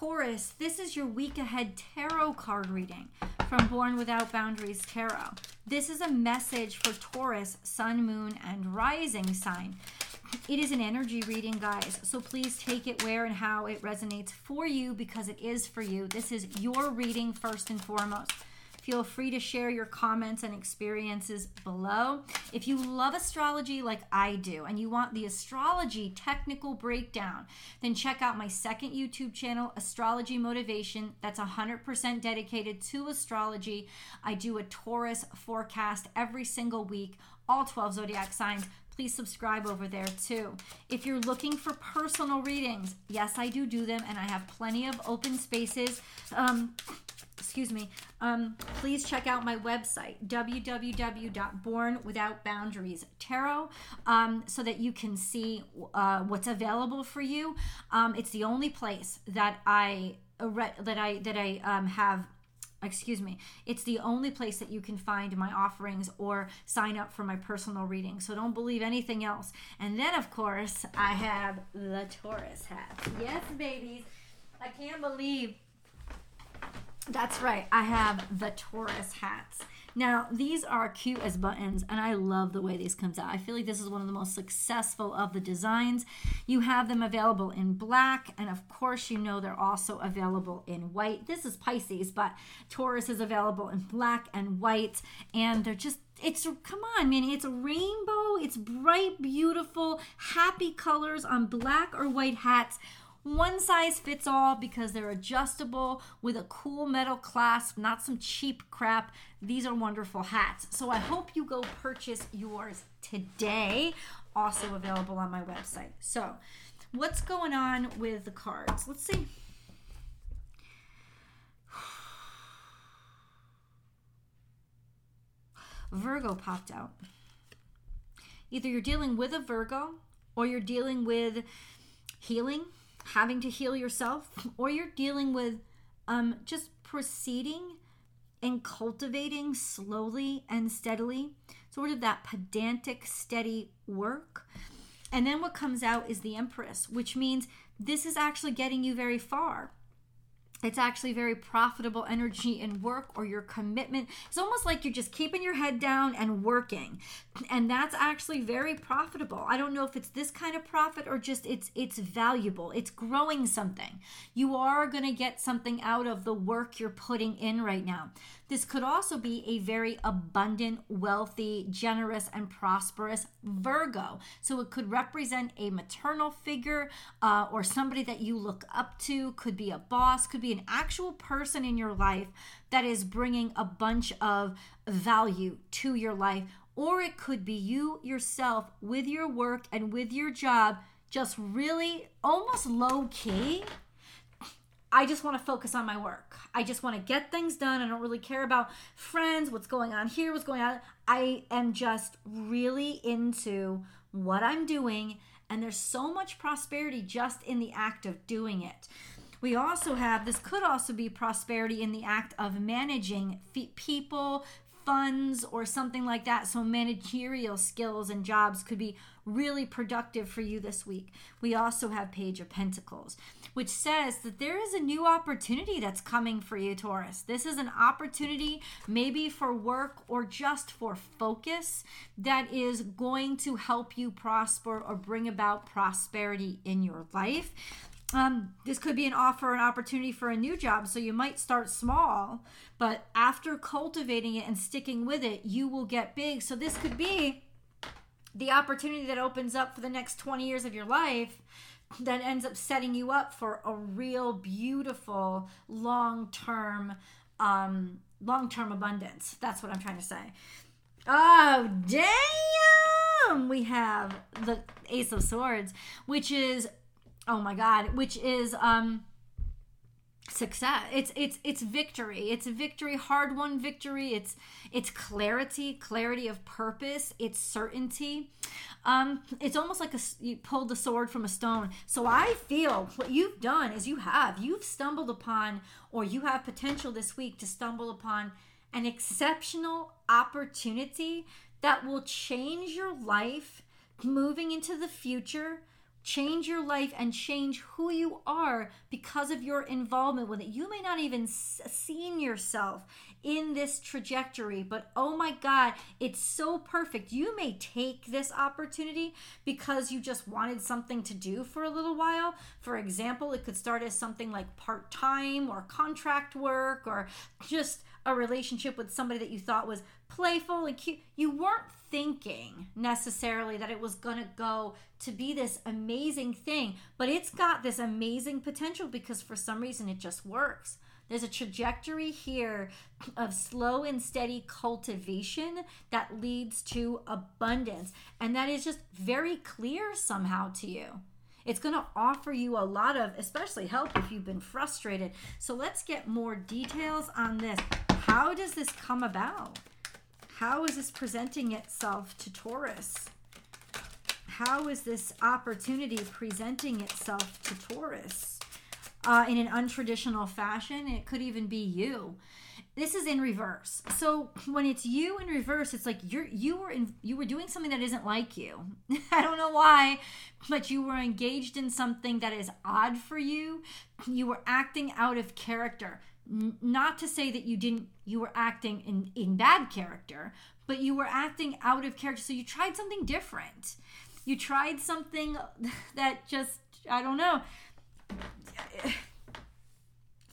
Taurus, this is your week ahead tarot card reading from Born Without Boundaries Tarot. This is a message for Taurus, Sun, Moon, and Rising sign. It is an energy reading, guys. So please take it where and how it resonates for you because it is for you. This is your reading first and foremost. Feel free to share your comments and experiences below. If you love astrology like I do and you want the astrology technical breakdown, then check out my second YouTube channel, Astrology Motivation. That's 100% dedicated to astrology. I do a Taurus forecast every single week, all 12 zodiac signs please subscribe over there too. If you're looking for personal readings, yes, I do do them, and I have plenty of open spaces. Um, excuse me, um, please check out my website, www.bornwithoutboundaries tarot, um, so that you can see uh, what's available for you. Um, it's the only place that I that I that I um, have excuse me it's the only place that you can find my offerings or sign up for my personal reading. So don't believe anything else. And then of course i have the taurus hat. Yes babies. I can't believe that's right. I have the Taurus hats. Now, these are cute as buttons, and I love the way these comes out. I feel like this is one of the most successful of the designs. You have them available in black, and of course, you know they're also available in white. This is Pisces, but Taurus is available in black and white, and they're just it's come on man it's rainbow it's bright beautiful happy colors on black or white hats one size fits all because they're adjustable with a cool metal clasp, not some cheap crap. These are wonderful hats. So I hope you go purchase yours today. Also available on my website. So, what's going on with the cards? Let's see. Virgo popped out. Either you're dealing with a Virgo or you're dealing with healing having to heal yourself, or you're dealing with um, just proceeding and cultivating slowly and steadily, sort of that pedantic, steady work. And then what comes out is the Empress, which means this is actually getting you very far it's actually very profitable energy in work or your commitment. It's almost like you're just keeping your head down and working. And that's actually very profitable. I don't know if it's this kind of profit or just it's it's valuable. It's growing something. You are going to get something out of the work you're putting in right now. This could also be a very abundant, wealthy, generous, and prosperous Virgo. So it could represent a maternal figure uh, or somebody that you look up to, could be a boss, could be an actual person in your life that is bringing a bunch of value to your life. Or it could be you yourself with your work and with your job, just really almost low key I just want to focus on my work. I just want to get things done. I don't really care about friends, what's going on here, what's going on. I am just really into what I'm doing, and there's so much prosperity just in the act of doing it. We also have this could also be prosperity in the act of managing people, funds or something like that. So, managerial skills and jobs could be really productive for you this week. We also have Page of Pentacles, which says that there is a new opportunity that's coming for you, Taurus. This is an opportunity, maybe for work or just for focus, that is going to help you prosper or bring about prosperity in your life um, this could be an offer, an opportunity for a new job. So you might start small, but after cultivating it and sticking with it, you will get big. So this could be the opportunity that opens up for the next 20 years of your life that ends up setting you up for a real beautiful long-term um long-term abundance that's what i'm trying to say oh damn we have the ace of swords which is oh my god which is um success. It's it's it's victory. It's victory hard won victory. It's it's clarity clarity of purpose. It's certainty. Um it's almost like a you pulled the sword from a stone. So i feel what you've done is you have you've stumbled upon or you have potential this week to stumble upon an exceptional opportunity that will change your life moving into the future change your life and change who you are because of your involvement with it. You may not even seen yourself in this trajectory, but oh my God, it's so perfect. You may take this opportunity because you just wanted something to do for a little while. For example, it could start as something like part time or contract work or just a relationship with somebody that you thought was playful and cute. You weren't thinking necessarily that it was going to go to be this amazing thing, but it's got this amazing potential because for some reason it just works. There's a trajectory here of slow and steady cultivation that leads to abundance. And that is just very clear somehow to you. It's going to offer you a lot of, especially help if you've been frustrated. So let's get more details on this. How does this come about? How is this presenting itself to Taurus? How is this opportunity presenting itself to Taurus uh, in an untraditional fashion? It could even be you. This is in reverse. So when it's you in reverse, it's like you're you were in you were doing something that isn't like you. I don't know why, but you were engaged in something that is odd for you. You were acting out of character not to say that you didn't you were acting in in bad character but you were acting out of character so you tried something different you tried something that just i don't know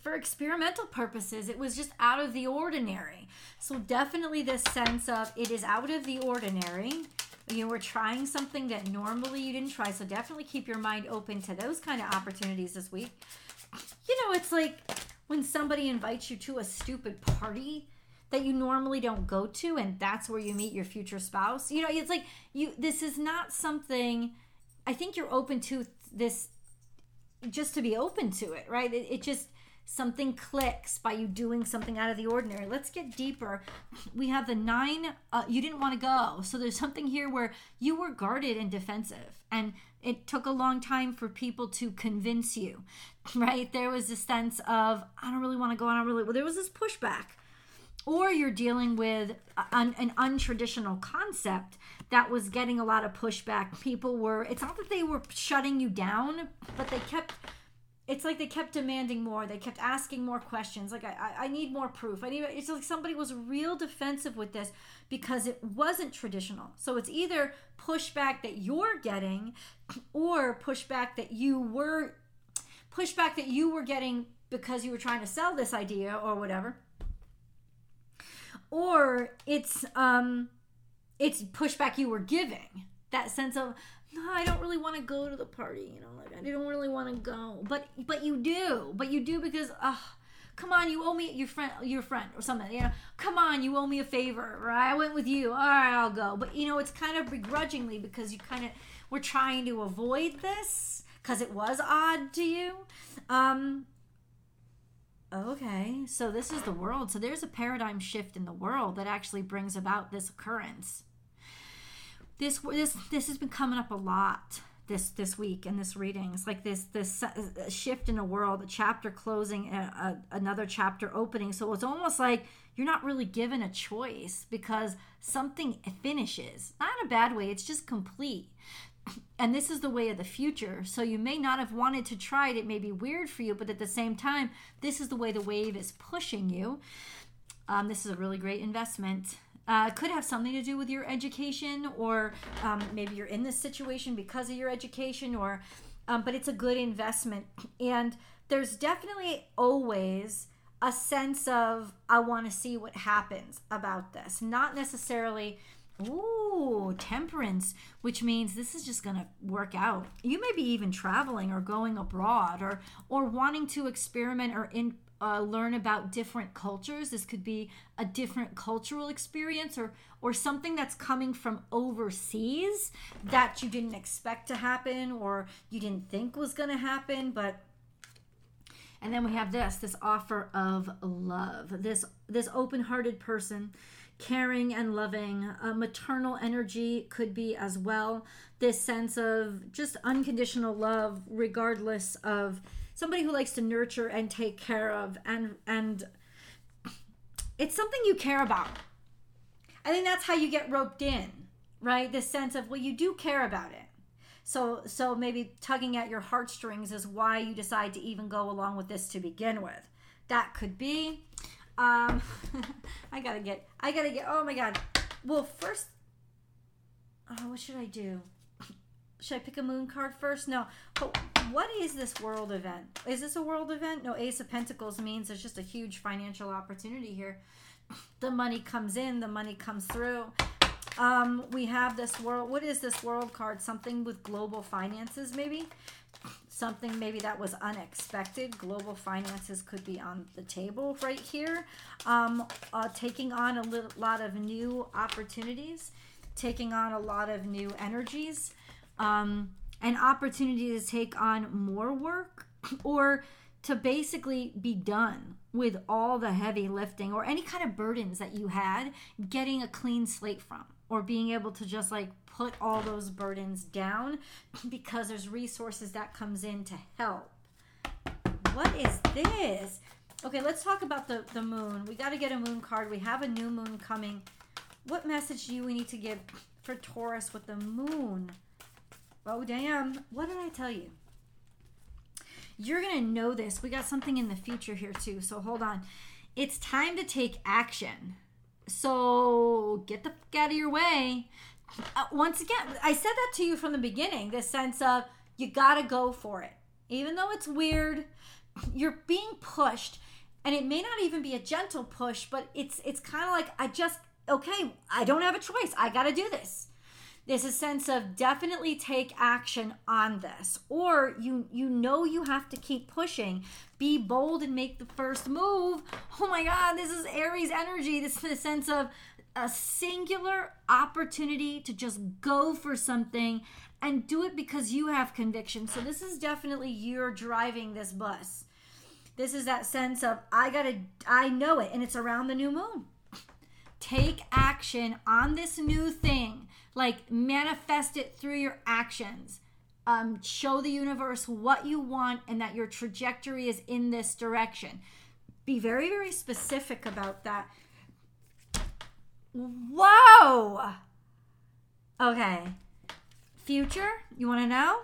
for experimental purposes it was just out of the ordinary. So definitely this sense of it is out of the ordinary. You know we're trying something that normally you didn't try so definitely keep your mind open to those kind of opportunities this week. You know it's like when somebody invites you to a stupid party that you normally don't go to and that's where you meet your future spouse. You know it's like you this is not something i think you're open to this just to be open to it right? It, it just something clicks by you doing something out of the ordinary. Let's get deeper. We have the nine uh, you didn't want to go. So there's something here where you were guarded and defensive and it took a long time for people to convince you right? There was a sense of i don't really want to go i don't really well there was this pushback. Or you're dealing with an, an, untraditional concept that was getting a lot of pushback. People were it's not that they were shutting you down but they kept it's like they kept demanding more. They kept asking more questions. Like i i need more proof. I need it's like somebody was real defensive with this because it wasn't traditional. So it's either pushback that you're getting or pushback that you were pushback that you were getting because you were trying to sell this idea or whatever. Or it's um it's pushback you were giving. That sense of no i don't really want to go to the party you know like i don't really want to go. But but you do. But you do because uh come on you owe me your friend your friend or something you know come on you owe me a favor right? I went with you. All right i'll go. But you know it's kind of begrudgingly because you kind of were trying to avoid this because it was odd to you. Um Okay, so this is the world. So there's a paradigm shift in the world that actually brings about this occurrence. This this this has been coming up a lot this this week in this reading. It's like this this uh, shift in a world, a chapter closing, a, a, another chapter opening. So it's almost like you're not really given a choice because something finishes. Not in a bad way. It's just complete and this is the way of the future. So you may not have wanted to try it. It may be weird for you, but at the same time, this is the way the wave is pushing you. Um, this is a really great investment. Uh, could have something to do with your education, or um, maybe you're in this situation because of your education, or um, but it's a good investment. And there's definitely always a sense of I want to see what happens about this, not necessarily Ooh, temperance, which means this is just going to work out. You may be even traveling or going abroad or or wanting to experiment or in uh, learn about different cultures. This could be a different cultural experience or or something that's coming from overseas that you didn't expect to happen or you didn't think was going to happen, but and then we have this this offer of love. This this open-hearted person caring and loving. Uh, maternal energy could be as well. This sense of just unconditional love, regardless of somebody who likes to nurture and take care of, and and it's something you care about. I think that's how you get roped in, right? This sense of well, you do care about it. So so maybe tugging at your heartstrings is why you decide to even go along with this to begin with. That could be. Um, I gotta get. I gotta get. Oh my god. Well, first, oh, what should I do? Should I pick a moon card first? No. But what is this world event? Is this a world event? No. Ace of Pentacles means there's just a huge financial opportunity here. The money comes in. The money comes through. Um, we have this world. What is this world card? Something with global finances, maybe? Something maybe that was unexpected. Global finances could be on the table right here. Um, uh, taking on a lot of new opportunities, taking on a lot of new energies, um, an opportunity to take on more work or to basically be done with all the heavy lifting or any kind of burdens that you had, getting a clean slate from or being able to just like put all those burdens down because there's resources that comes in to help. What is this? Okay, let's talk about the, the moon. We got to get a moon card. We have a new moon coming. What message do we need to give for Taurus with the moon? Oh, damn. What did I tell you? You're going to know this. We got something in the future here, too. So hold on. It's time to take action. So get the fuck out of your way. Uh, once again, I said that to you from the beginning this sense of you gotta go for it. Even though it's weird, you're being pushed. And it may not even be a gentle push, but it's it's kind of like I just okay, I don't have a choice. I got to do this. There's a sense of definitely take action on this, or you you know you have to keep pushing. Be bold and make the first move. Oh my God, this is Aries energy. This is the sense of a singular opportunity to just go for something and do it because you have conviction. So this is definitely you're driving this bus. This is that sense of I gotta I know it and it's around the new moon. Take action on this new thing like manifest it through your actions. Um, show the universe what you want and that your trajectory is in this direction. Be very very specific about that. Whoa! Okay. Future you want to know?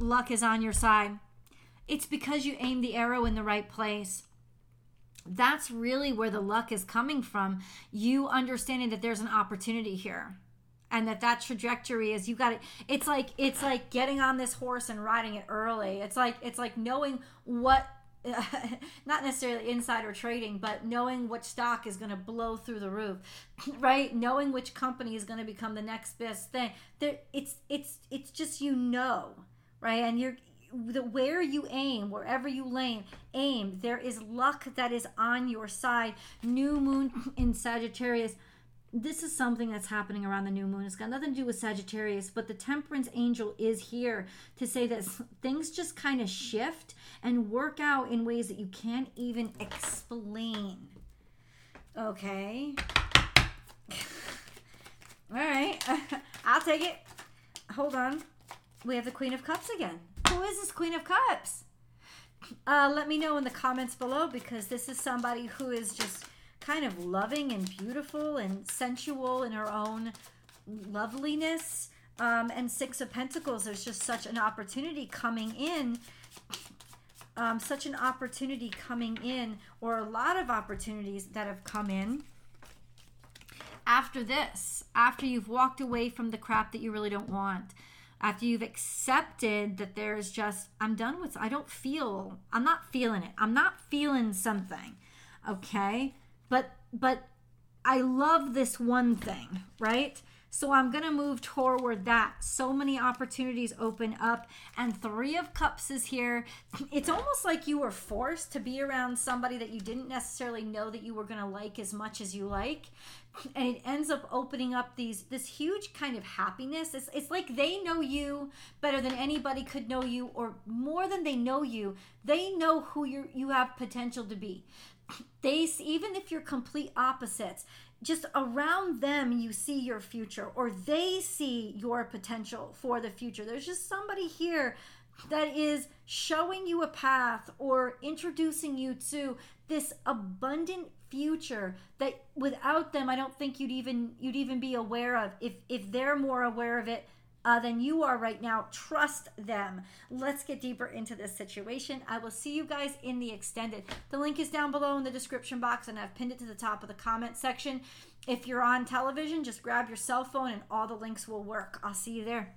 Luck is on your side. It's because you aim the arrow in the right place that's really where the luck is coming from you understanding that there's an opportunity here and that that trajectory is you got it it's like it's like getting on this horse and riding it early it's like it's like knowing what not necessarily insider trading, but knowing which stock is going to blow through the roof, right? Knowing which company is going to become the next best thing. There, it's it's it's just you know, right? And you're the where you aim, wherever you aim, aim, there is luck that is on your side. New moon in Sagittarius. This is something that's happening around the new moon. It's got nothing to do with Sagittarius, but the temperance angel is here to say that things just kind of shift and work out in ways that you can't even explain. Okay. All right. I'll take it. Hold on. We have the Queen of Cups again. Who is this Queen of Cups? Uh, let me know in the comments below because this is somebody who is just kind of loving and beautiful and sensual in her own loveliness. Um, and Six of Pentacles, there's just such an opportunity coming in. Um, such an opportunity coming in, or a lot of opportunities that have come in after this, after you've walked away from the crap that you really don't want after you've accepted that there's just i'm done with i don't feel i'm not feeling it. I'm not feeling something okay? But but i love this one thing right so i'm gonna move toward that. So many opportunities open up and three of cups is here. It's almost like you were forced to be around somebody that you didn't necessarily know that you were gonna like as much as you like. And it ends up opening up these this huge kind of happiness. It's, it's like they know you better than anybody could know you or more than they know you. They know who you you have potential to be. They even if you're complete opposites just around them you see your future or they see your potential for the future. There's just somebody here that is showing you a path or introducing you to this abundant future that without them I don't think you'd even you'd even be aware of. If if they're more aware of it uh, than you are right now. Trust them. Let's get deeper into this situation. I will see you guys in the extended. The link is down below in the description box, and I've pinned it to the top of the comment section. If you're on television, just grab your cell phone and all the links will work. I'll see you there.